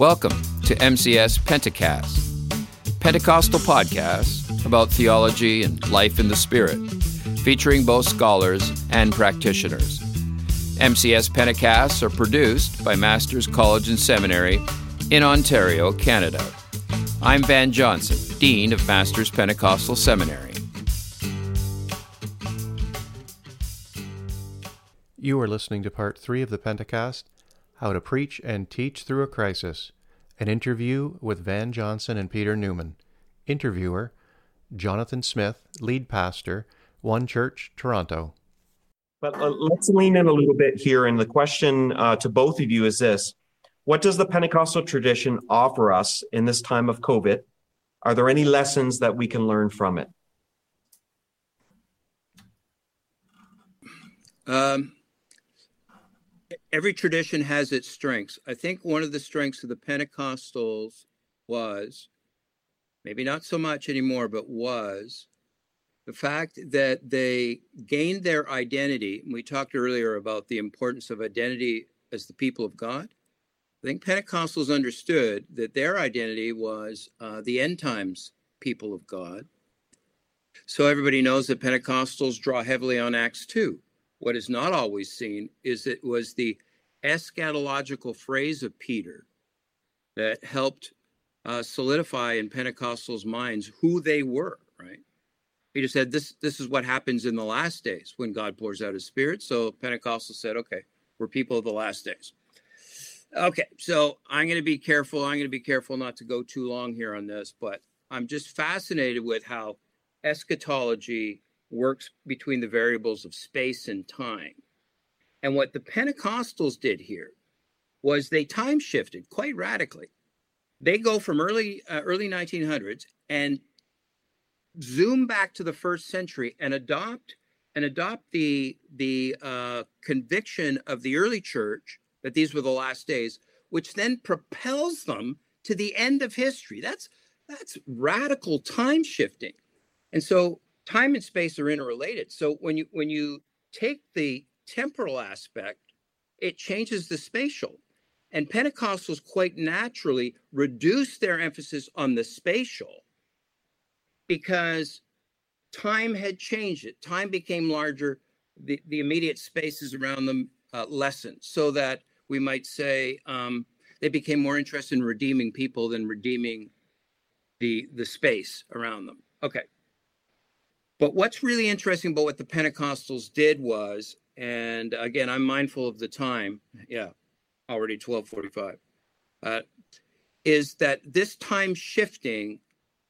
Welcome to MCS Pentecast, Pentecostal podcast about theology and life in the Spirit, featuring both scholars and practitioners. MCS Pentecasts are produced by Masters College and Seminary in Ontario, Canada. I'm Van Johnson, Dean of Masters Pentecostal Seminary. You are listening to part three of the Pentecast How to Preach and Teach Through a Crisis, an interview with Van Johnson and Peter Newman. Interviewer Jonathan Smith, lead pastor, One Church, Toronto. But uh, let's lean in a little bit here. And the question uh, to both of you is this What does the Pentecostal tradition offer us in this time of COVID? Are there any lessons that we can learn from it? Um, every tradition has its strengths. I think one of the strengths of the Pentecostals was, maybe not so much anymore, but was the fact that they gained their identity. We talked earlier about the importance of identity as the people of God. I think Pentecostals understood that their identity was uh, the end times people of God. So everybody knows that Pentecostals draw heavily on Acts 2 what is not always seen is it was the eschatological phrase of Peter that helped uh, solidify in Pentecostals' minds who they were, right? Peter said, this, this is what happens in the last days when God pours out his spirit. So Pentecostals said, okay, we're people of the last days. Okay, so I'm going to be careful. I'm going to be careful not to go too long here on this, but I'm just fascinated with how eschatology works between the variables of space and time. And what the Pentecostals did here was they time shifted quite radically. They go from early uh, early 1900s and zoom back to the first century and adopt and adopt the the uh, conviction of the early church that these were the last days, which then propels them to the end of history. That's that's radical time shifting. And so time and space are interrelated. So when you when you take the temporal aspect, it changes the spatial. And Pentecostals quite naturally reduce their emphasis on the spatial because time had changed it. Time became larger, the, the immediate spaces around them uh, lessened, so that we might say um, they became more interested in redeeming people than redeeming the the space around them. Okay. But what's really interesting about what the Pentecostals did was, and again, I'm mindful of the time. Yeah, already 1245. Uh, is that this time shifting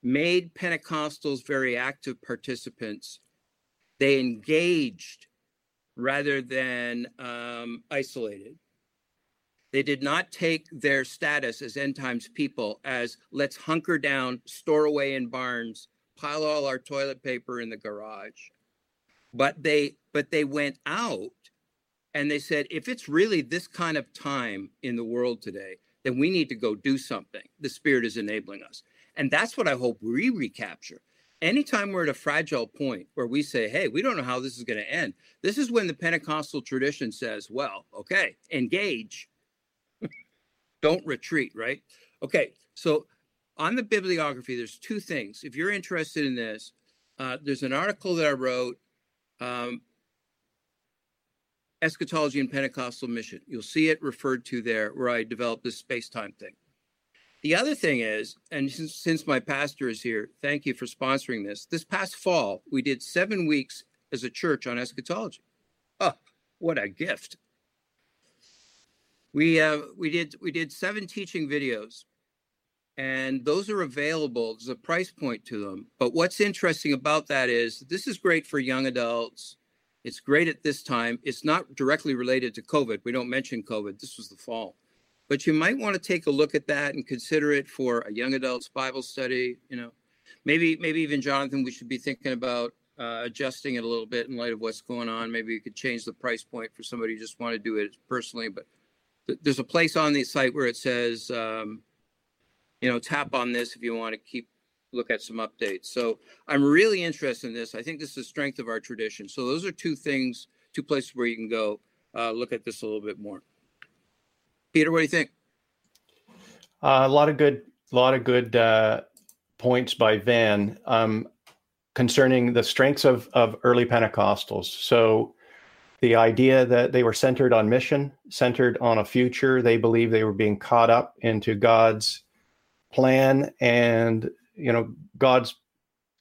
made Pentecostals very active participants. They engaged rather than um, isolated. They did not take their status as end times people as let's hunker down, store away in barns, pile all our toilet paper in the garage. But they but they went out and they said if it's really this kind of time in the world today, then we need to go do something. The spirit is enabling us. And that's what I hope we recapture. Anytime we're at a fragile point where we say, hey, we don't know how this is going to end, this is when the Pentecostal tradition says, well, okay, engage. don't retreat, right? Okay, so on the bibliography, there's two things. If you're interested in this, uh, there's an article that I wrote, um, Eschatology and Pentecostal Mission. You'll see it referred to there where I developed this space time thing. The other thing is, and since, since my pastor is here, thank you for sponsoring this. This past fall, we did seven weeks as a church on eschatology. Oh, what a gift! We uh, we did we did seven teaching videos and those are available. There's a price point to them. But what's interesting about that is this is great for young adults. It's great at this time. It's not directly related to COVID. We don't mention COVID. This was the fall. But you might want to take a look at that and consider it for a young adults Bible study. You know, maybe maybe even Jonathan, we should be thinking about uh, adjusting it a little bit in light of what's going on. Maybe you could change the price point for somebody who just want to do it personally. But th- there's a place on the site where it says um, you know, tap on this if you want to keep look at some updates. So I'm really interested in this. I think this is the strength of our tradition. So those are two things, two places where you can go uh, look at this a little bit more. Peter, what do you think? Uh, a lot of good, a lot of good uh, points by Van um, concerning the strengths of of early Pentecostals. So the idea that they were centered on mission, centered on a future. They believe they were being caught up into God's plan and you know God's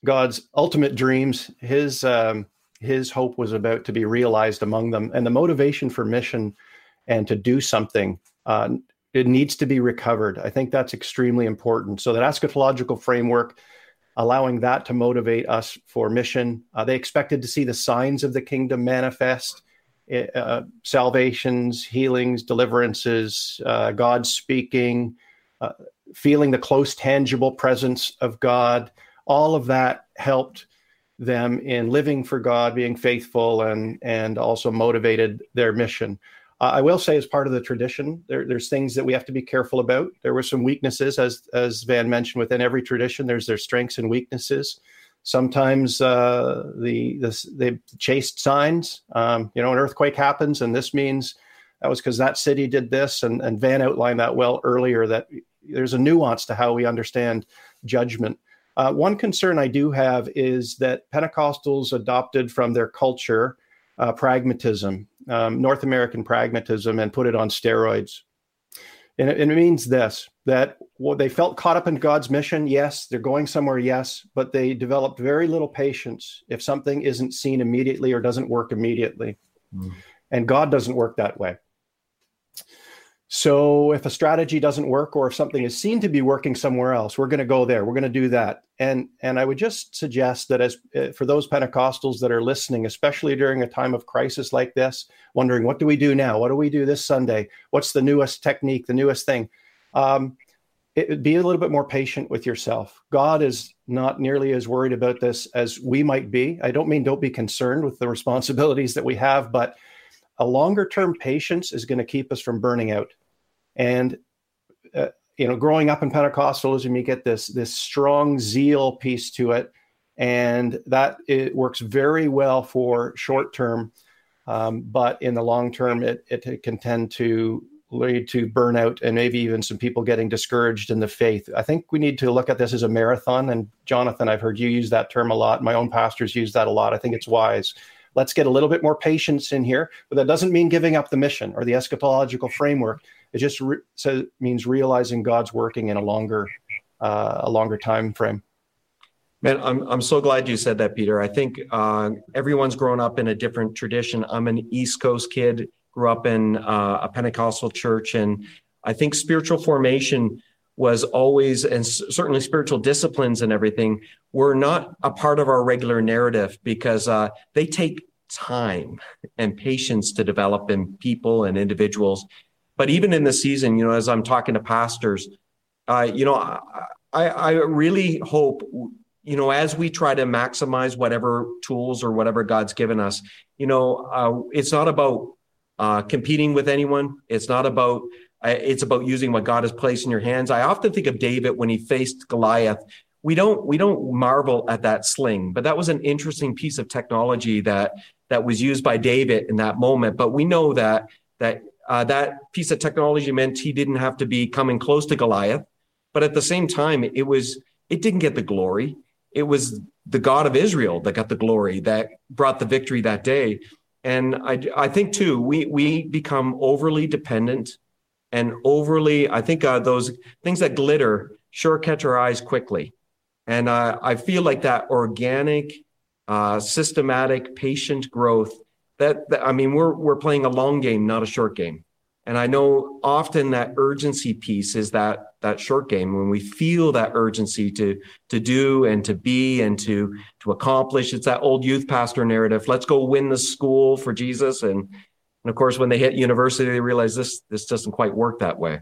God's ultimate dreams. His um, his hope was about to be realized among them, and the motivation for mission and to do something. Uh, it needs to be recovered. I think that's extremely important. So that eschatological framework, allowing that to motivate us for mission. Uh, they expected to see the signs of the kingdom manifest uh, salvations, healings, deliverances, uh, God speaking, uh, feeling the close, tangible presence of God. All of that helped them in living for God, being faithful, and and also motivated their mission. Uh, I will say, as part of the tradition, there, there's things that we have to be careful about. There were some weaknesses, as as Van mentioned, within every tradition. There's their strengths and weaknesses sometimes uh, the, the they chased signs. Um, you know, an earthquake happens, and this means that was because that city did this. And, and Van outlined that well earlier. That there's a nuance to how we understand judgment. Uh, one concern I do have is that Pentecostals adopted from their culture uh, pragmatism, um, North American pragmatism, and put it on steroids. And it, and it means this that well, they felt caught up in God's mission. Yes, they're going somewhere. Yes, but they developed very little patience if something isn't seen immediately or doesn't work immediately. Mm. And God doesn't work that way. So if a strategy doesn't work or if something is seen to be working somewhere else, we're going to go there. We're going to do that. And and I would just suggest that as uh, for those Pentecostals that are listening, especially during a time of crisis like this, wondering what do we do now? What do we do this Sunday? What's the newest technique, the newest thing? Um, it, be a little bit more patient with yourself. God is not nearly as worried about this as we might be. I don't mean don't be concerned with the responsibilities that we have, but a longer term patience is going to keep us from burning out. And uh, you know, growing up in Pentecostalism, you get this this strong zeal piece to it, and that it works very well for short term, um, but in the long term, it, it, it can tend to lead to burnout and maybe even some people getting discouraged in the faith. I think we need to look at this as a marathon. And Jonathan, I've heard you use that term a lot. My own pastors use that a lot. I think it's wise let's get a little bit more patience in here. But that doesn't mean giving up the mission or the eschatological framework. It just re- means realizing God's working in a longer, uh, a longer time frame. Man, I'm I'm so glad you said that, Peter. I think uh, everyone's grown up in a different tradition. I'm an East Coast kid, grew up in uh, a Pentecostal church, and I think spiritual formation was always, and certainly spiritual disciplines and everything, were not a part of our regular narrative because uh, they take time and patience to develop in people and individuals. But even in the season, you know, as I'm talking to pastors, uh, you know, I, I really hope, you know, as we try to maximize whatever tools or whatever God's given us, you know, uh, it's not about uh, competing with anyone. It's not about it's about using what God has placed in your hands. I often think of David when he faced Goliath. We don't we don't marvel at that sling, but that was an interesting piece of technology that that was used by David in that moment. But we know that that uh, that piece of technology meant he didn't have to be coming close to Goliath, but at the same time, it was it didn't get the glory. It was the God of Israel that got the glory, that brought the victory that day. And I, I think too, we we become overly dependent and overly, I think uh, those things that glitter sure catch our eyes quickly. And uh, I feel like that organic, uh, systematic, patient growth. That, that I mean, we're we're playing a long game, not a short game. And I know often that urgency piece is that that short game when we feel that urgency to to do and to be and to to accomplish. It's that old youth pastor narrative. Let's go win the school for Jesus and and of course, when they hit university, they realize this this doesn't quite work that way.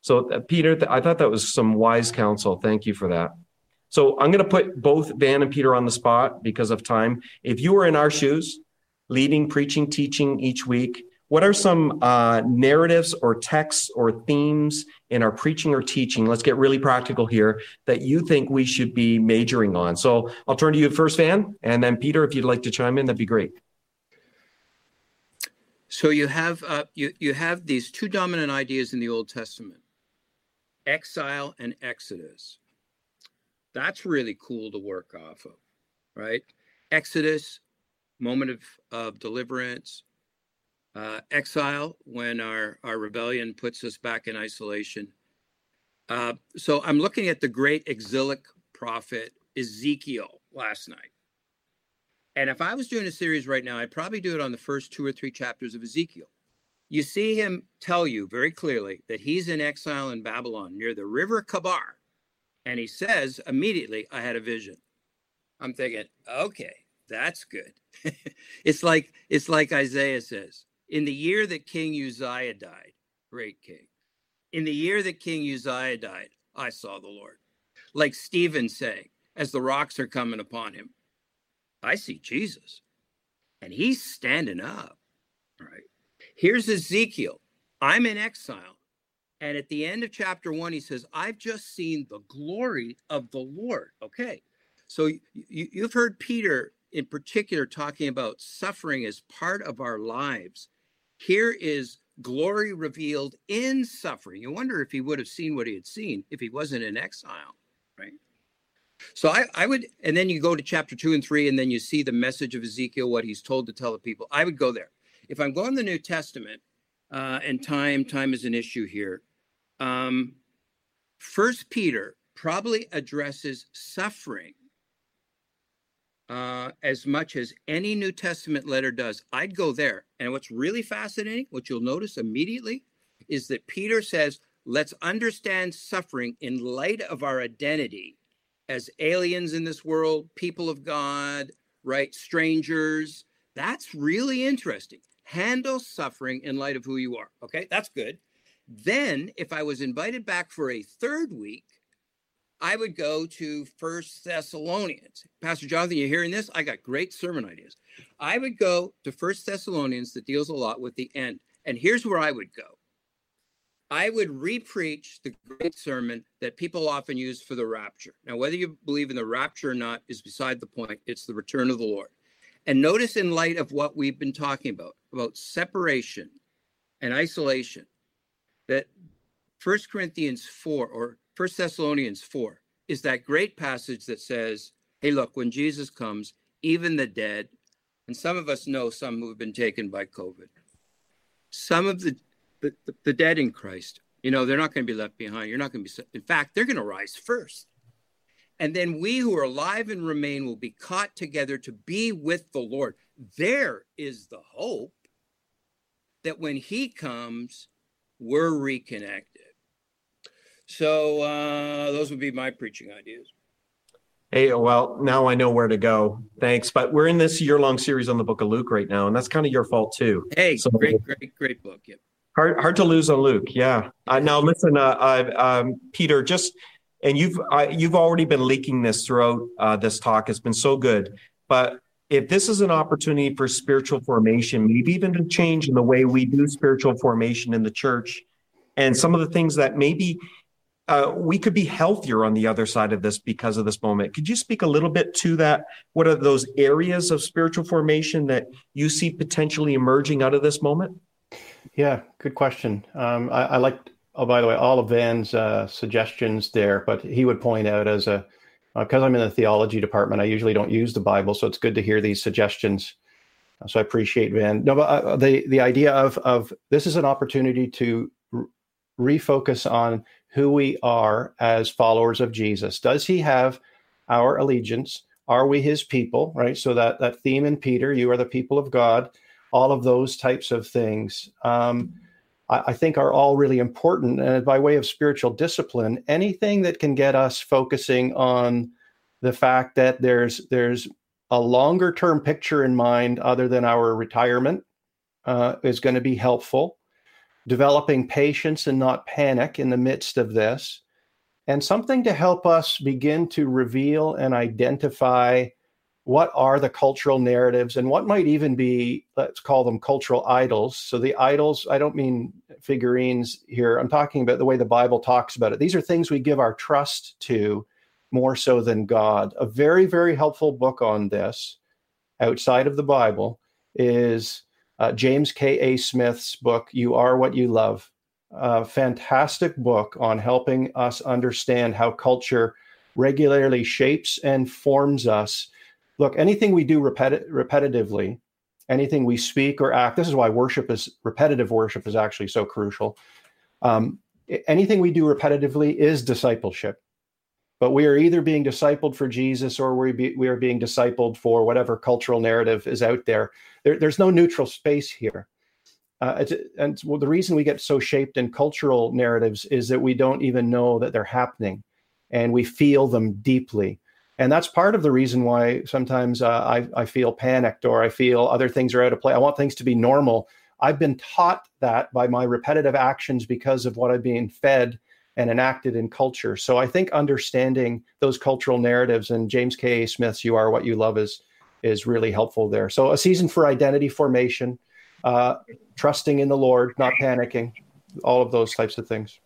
So, uh, Peter, th- I thought that was some wise counsel. Thank you for that. So, I'm going to put both Van and Peter on the spot because of time. If you were in our shoes, leading, preaching, teaching each week, what are some uh, narratives or texts or themes in our preaching or teaching? Let's get really practical here that you think we should be majoring on. So, I'll turn to you first, Van, and then Peter, if you'd like to chime in, that'd be great. So you have uh, you you have these two dominant ideas in the Old Testament, exile and exodus. That's really cool to work off of, right? Exodus, moment of, of deliverance, uh, exile when our, our rebellion puts us back in isolation. Uh, so I'm looking at the great exilic prophet Ezekiel last night. And if I was doing a series right now, I'd probably do it on the first two or three chapters of Ezekiel. You see him tell you very clearly that he's in exile in Babylon near the river Kebar. And he says immediately, I had a vision. I'm thinking, okay, that's good. it's like it's like Isaiah says, in the year that King Uzziah died, great king. In the year that King Uzziah died, I saw the Lord. Like Stephen saying, as the rocks are coming upon him, I see Jesus. And he's standing up. Right. Here's Ezekiel. I'm in exile. And at the end of chapter one, he says, I've just seen the glory of the Lord. Okay. So you, you've heard Peter in particular talking about suffering as part of our lives. Here is glory revealed in suffering. You wonder if he would have seen what he had seen if he wasn't in exile? So I, I would, and then you go to chapter two and three, and then you see the message of Ezekiel, what he's told to tell the people. I would go there. If I'm going to the New Testament, uh, and time, time is an issue here. Um, First Peter probably addresses suffering uh, as much as any New Testament letter does. I'd go there. And what's really fascinating, what you'll notice immediately, is that Peter says, let's understand suffering in light of our identity as aliens in this world, people of God, right? Strangers. That's really interesting. Handle suffering in light of who you are. Okay, that's good. Then, if I was invited back for a third week, I would go to First Thessalonians. Pastor Jonathan, you hearing this? I got great sermon ideas. I would go to First Thessalonians that deals a lot with the end. And here's where I would go. I would repreach the great sermon that people often use for the rapture. Now, whether you believe in the rapture or not is beside the point. It's the return of the Lord. And notice, in light of what we've been talking about, about separation and isolation, that First Corinthians 4 or First Thessalonians 4 is that great passage that says, hey, look, when Jesus comes, even the dead, and some of us know some who have been taken by COVID, some of the, the, the dead in Christ, you know, they're not going to be left behind. You're not going to be, in fact, they're going to rise first. And then we who are alive and remain will be caught together to be with the Lord. There is the hope that when he comes, we're reconnected. So uh, those would be my preaching ideas. Hey, well, now I know where to go. Thanks. But we're in this year long series on the book of Luke right now, and that's kind of your fault too. Hey, so, great, great, great book. Yeah. Hard, hard to lose on Luke. Yeah. Uh, now, listen, uh, uh, um, Peter, just and you've you've already been leaking this throughout uh, this talk. It's been so good. But if this is an opportunity for spiritual formation, maybe even to change in the way we do spiritual formation in the church, and some of the things that maybe uh, we could be healthier on the other side of this because of this moment. Could you speak a little bit to that? What are those areas of spiritual formation that you see potentially emerging out of this moment? Yeah, good question. Um, I, I like, oh, by the way, all of Van's uh, suggestions there, but he would point out as a, because uh, I'm in the theology department, I usually don't use the Bible, so it's good to hear these suggestions. So I appreciate Van. No, but uh, the the idea of of this is an opportunity to refocus on who we are as followers of Jesus. Does he have our allegiance? Are we his people? Right. So that that theme in Peter, you are the people of God. All of those types of things, um, I, I think, are all really important. And by way of spiritual discipline, anything that can get us focusing on the fact that there's there's a longer term picture in mind other than our retirement uh, is going to be helpful developing patience and not panic in the midst of this, and something to help us begin to reveal and identify what are the cultural narratives and what might even be, let's call them cultural idols. So, the idols, I don't mean figurines here, I'm talking about the way the Bible talks about it. These are things we give our trust to more so than God. A very, very helpful book on this outside of the Bible is uh, James K. A. Smith's book, You Are What You Love. a fantastic book on helping us understand how culture regularly shapes and forms us. Look, anything we do repeti- repetitively, anything we speak or act, this is why worship is repetitive worship is actually so crucial. Um, anything we do repetitively is discipleship. But we are either being discipled for Jesus or we, be, we are being discipled for whatever cultural narrative is out there. there there's no neutral space here. Uh, and well, the reason we get so shaped in cultural narratives is that we don't even know that they're happening and we feel them deeply. And that's part of the reason why sometimes uh, I, I feel panicked or I feel other things are out of play. I want things to be normal. I've been taught that by my repetitive actions because of what I've been fed and enacted in culture. So I think understanding those cultural narratives and James K. A. Smith's "You Are What You Love" is is really helpful there. So a season for identity formation, uh, trusting in the Lord, not panicking, all of those types of things.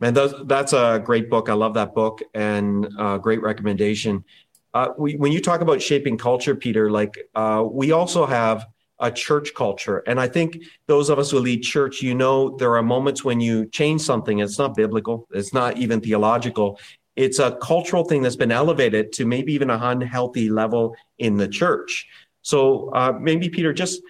Man, that's, that's a great book. I love that book and uh, great recommendation. Uh, we, when you talk about shaping culture, Peter, like uh, we also have a church culture. And I think those of us who lead church, you know, there are moments when you change something. It's not biblical. It's not even theological. It's a cultural thing that's been elevated to maybe even a unhealthy level in the church. So uh, maybe Peter, just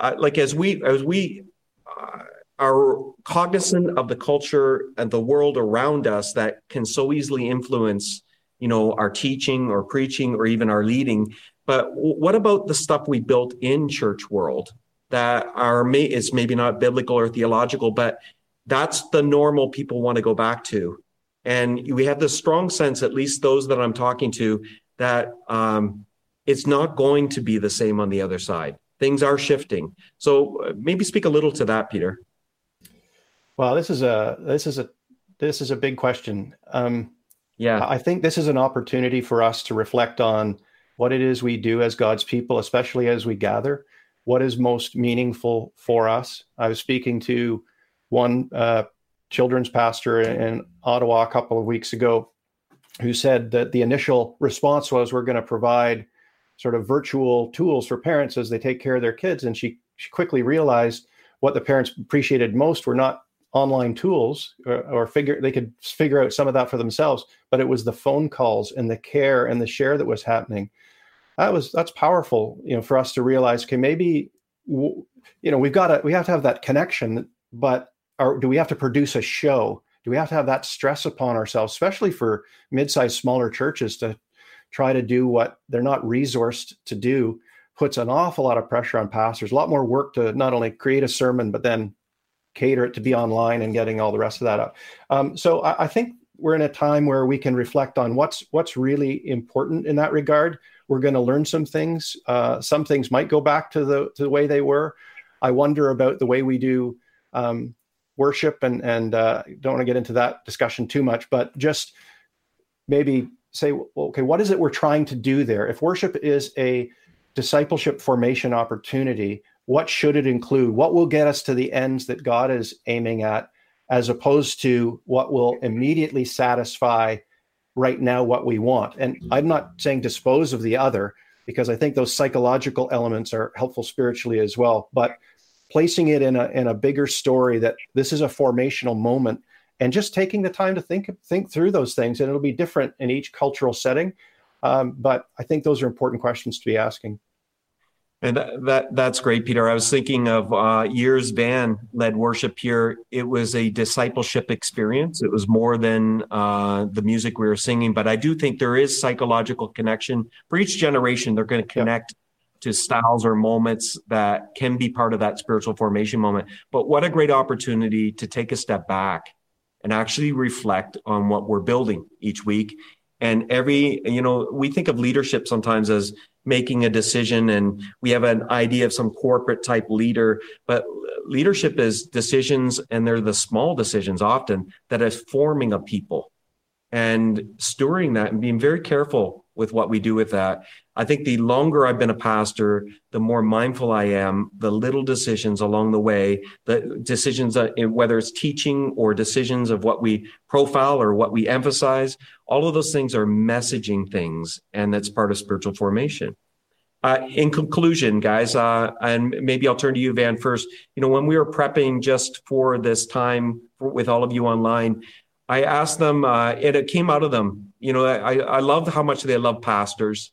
uh, like as we as we uh, are cognizant of the culture and the world around us that can so easily influence you know our teaching or preaching or even our leading. But what about the stuff we built in church world that are may is maybe not biblical or theological but that's the normal people want to go back to. And we have this strong sense at least those that i'm talking to that um, it's not going to be the same on the other side. Things are shifting. So uh, maybe speak a little to that peter well, this is a this is a this is a big question. Um, yeah, I think this is an opportunity for us to reflect on what it is we do as God's people, especially as we gather. What is most meaningful for us? I was speaking to one uh, children's pastor in Ottawa a couple of weeks ago who said that the initial response was we're going to provide sort of virtual tools for parents as they take care of their kids and she, she quickly realized what the parents appreciated most were not online tools or, or, figure they could figure out some of that for themselves but it was the phone calls and the care and the share that was happening. That was that's powerful you know for us to realize okay maybe you know we've got to we have to have that connection but or do we have to produce a show? Do we have to have that stress upon ourselves especially for mid-sized smaller churches to try to do what they're not resourced to do? Puts an awful lot of pressure on pastors a lot more work to not only create a sermon but then cater it to be online and getting all the rest of that up. Um, so I, I, think we're in a time where we can reflect on what's what's really important in that regard. We're going to learn some things. Uh, some things might go back to the to the way they were. I wonder about the way we do um, worship, and and uh, don't want to get into that discussion too much, but just maybe say, okay, what is it we're trying to do there? If worship is a discipleship formation opportunity, what should it include? What will get us to the ends that God is aiming at, as opposed to what will immediately satisfy right now what we want? And I'm not saying dispose of the other, because I think those psychological elements are helpful spiritually as well. But placing it in a in a bigger story that this is a formational moment and just taking the time to think think through those things and it'll be different in each cultural setting um, but i think those are important questions to be asking and that, that, that's great, Peter. I was thinking of uh, years Van led worship here. It was a discipleship experience. It was more than uh, the music we were singing, but I do think there is psychological connection for each generation. They're going to connect to styles or moments that can be part of that spiritual formation moment. But what a great opportunity to take a step back and actually reflect on what we're building each week. And every, you know, we think of leadership sometimes as making a decision and we have an idea of some corporate type leader but leadership is decisions and they're the small decisions often that is forming a people and storing that and being very careful with what we do with that i think the longer i've been a pastor the more mindful i am the little decisions along the way the decisions whether it's teaching or decisions of what we profile or what we emphasize all of those things are messaging things and that's part of spiritual formation uh, in conclusion, guys, uh, and maybe I'll turn to you, Van, first. You know, when we were prepping just for this time with all of you online, I asked them, uh, and it came out of them. You know, I, I love how much they love pastors.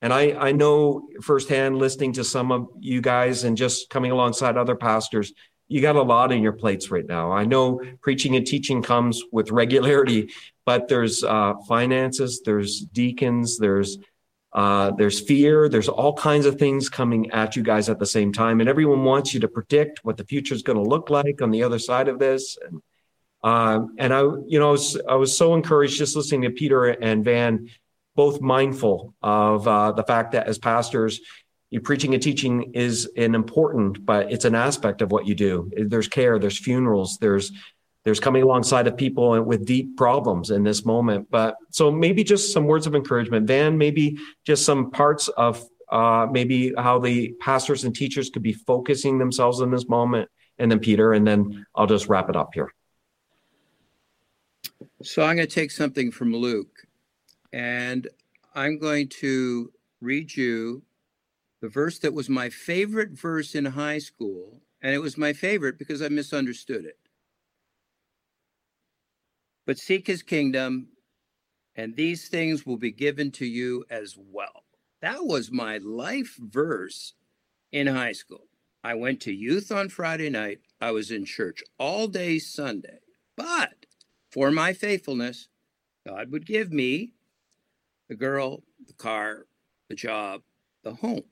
And I, I know firsthand listening to some of you guys and just coming alongside other pastors, you got a lot in your plates right now. I know preaching and teaching comes with regularity, but there's uh, finances, there's deacons, there's uh, there's fear. There's all kinds of things coming at you guys at the same time, and everyone wants you to predict what the future is going to look like on the other side of this. And, um, and I, you know, I was I was so encouraged just listening to Peter and Van, both mindful of uh, the fact that as pastors, you preaching and teaching is an important, but it's an aspect of what you do. There's care, there's funerals, there's there's coming alongside of people with deep problems in this moment. But so maybe just some words of encouragement. Van, maybe just some parts of uh, maybe how the pastors and teachers could be focusing themselves in this moment. And then Peter, and then I'll just wrap it up here. So I'm going to take something from Luke and I'm going to read you the verse that was my favorite verse in high school. And it was my favorite because I misunderstood it but seek his kingdom, and these things will be given to you as well. That was my life verse in high school. I went to youth on Friday night. I was in church all day Sunday. But for my faithfulness, God would give me the girl, the car, the job, the home.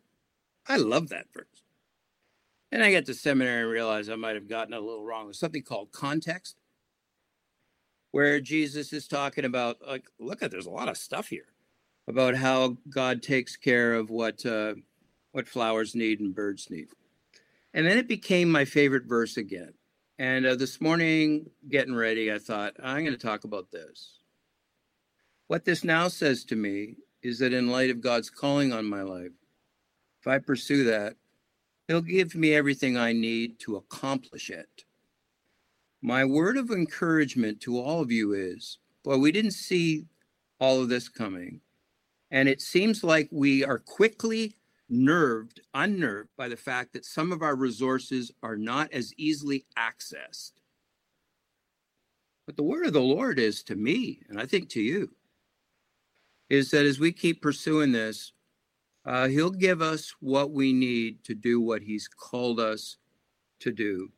I love that verse. And I get to seminary and realize I might have gotten a little wrong. There's something called context where Jesus is talking about like look at there's a lot of stuff here about how God takes care of what uh, what flowers need and birds need. And then it became my favorite verse again. And uh, this morning, getting ready, I thought I'm going to talk about this. What this now says to me is that in light of God's calling on my life, if I pursue that, He'll give me everything I need to accomplish it. My word of encouragement to all of you is well, we didn't see all of this coming. And it seems like we are quickly nerved, unnerved by the fact that some of our resources are not as easily accessed. But the word of the Lord is to me, and I think to you, is that as we keep pursuing this, uh, He'll give us what we need to do what He's called us to do.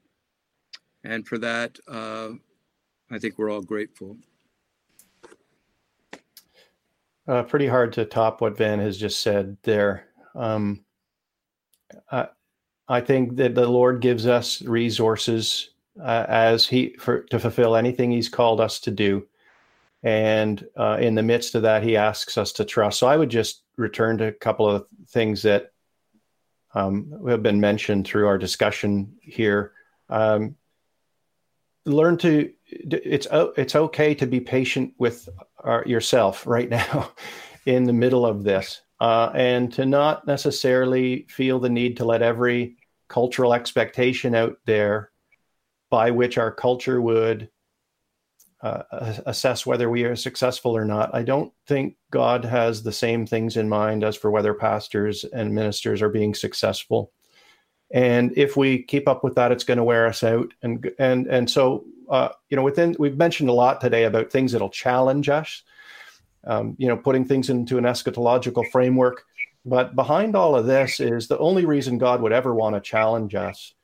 And for that, uh, I think we're all grateful. Uh, pretty hard to top what Van has just said there. Um, I, I think that the Lord gives us resources uh, as He for to fulfill anything He's called us to do, and uh, in the midst of that, He asks us to trust. So I would just return to a couple of things that um, have been mentioned through our discussion here. Um, learn to it's it's okay to be patient with our, uh, yourself right now in the middle of this uh, and to not necessarily feel the need to let every cultural expectation out there by which our culture would uh, assess whether we are successful or not. I don't think God has the same things in mind as for whether pastors and ministers are being successful. And if we keep up with that it's going to wear us out. And and and so uh, you know within we've mentioned a lot today about things that'll challenge us um, you know putting things into an eschatological framework. But behind all of this is the only reason god would ever want to challenge us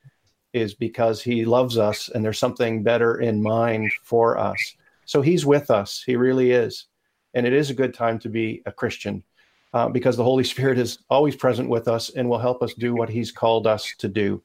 is because he loves us and there's something better in mind for us. So he's with us. He really is. And it is a good time to be a christian uh, because the Holy Spirit is always present with us and will help us do what He's called us to do.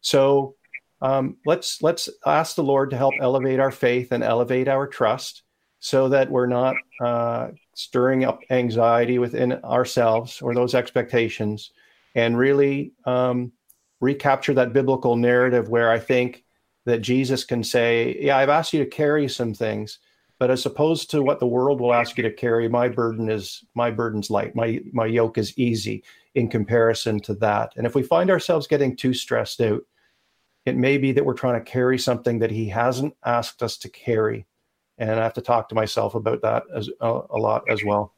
So um, let's let's ask the Lord to help elevate our faith and elevate our trust, so that we're not uh, stirring up anxiety within ourselves or those expectations, and really um, recapture that biblical narrative where I think that Jesus can say, "Yeah, I've asked you to carry some things." But as opposed to what the world will ask you to carry, my burden is my burden's light. My my yoke is easy in comparison to that. And if we find ourselves getting too stressed out, it may be that we're trying to carry something that he hasn't asked us to carry. And I have to talk to myself about that as a, a lot as well.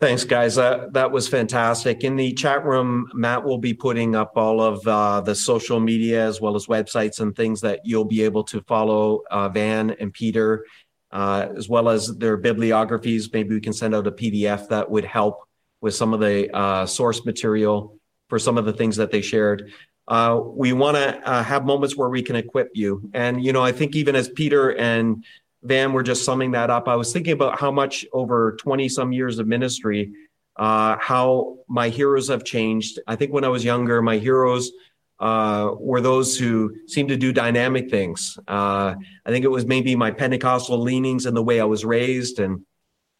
Thanks, guys. Uh, that was fantastic. In the chat room, Matt will be putting up all of uh, the social media as well as websites and things that you'll be able to follow uh, Van and Peter, uh, as well as their bibliographies. Maybe we can send out a PDF that would help with some of the uh, source material for some of the things that they shared. Uh, we want to have moments where we can equip you. And, you know, I think even as Peter and Van were just summing that up. I was thinking about how much over 20 some years of ministry, uh, how my heroes have changed. I think when I was younger, my heroes uh, were those who seemed to do dynamic things. Uh, I think it was maybe my Pentecostal leanings and the way I was raised. And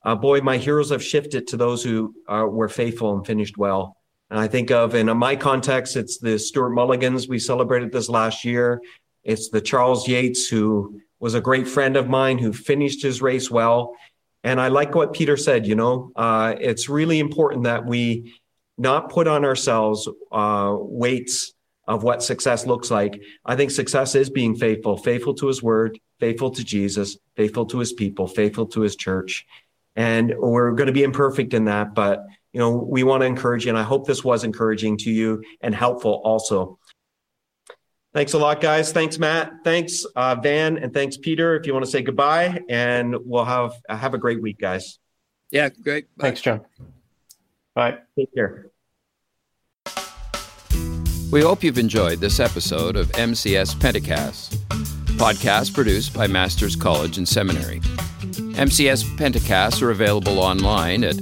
uh, boy, my heroes have shifted to those who uh, were faithful and finished well. And I think of, in my context, it's the Stuart Mulligans. We celebrated this last year. It's the Charles Yates who was a great friend of mine who finished his race well. And I like what Peter said, you know, uh, it's really important that we not put on ourselves uh, weights of what success looks like. I think success is being faithful, faithful to his word, faithful to Jesus, faithful to his people, faithful to his church. And we're going to be imperfect in that, but you know, we want to encourage you. And I hope this was encouraging to you and helpful also. Thanks a lot, guys. Thanks, Matt. Thanks, uh, Van, and thanks, Peter. If you want to say goodbye, and we'll have have a great week, guys. Yeah, great. Bye. Thanks, John. Bye. Take care. We hope you've enjoyed this episode of MCS Pentecast, podcast produced by Masters College and Seminary. MCS Pentecasts are available online at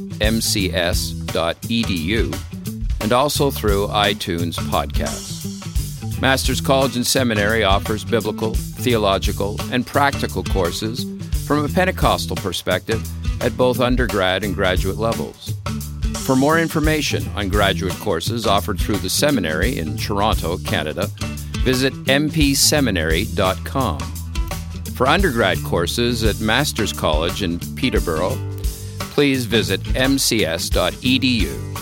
mcs.edu and also through iTunes Podcasts. Masters College and Seminary offers biblical, theological, and practical courses from a Pentecostal perspective at both undergrad and graduate levels. For more information on graduate courses offered through the seminary in Toronto, Canada, visit mpseminary.com. For undergrad courses at Masters College in Peterborough, please visit mcs.edu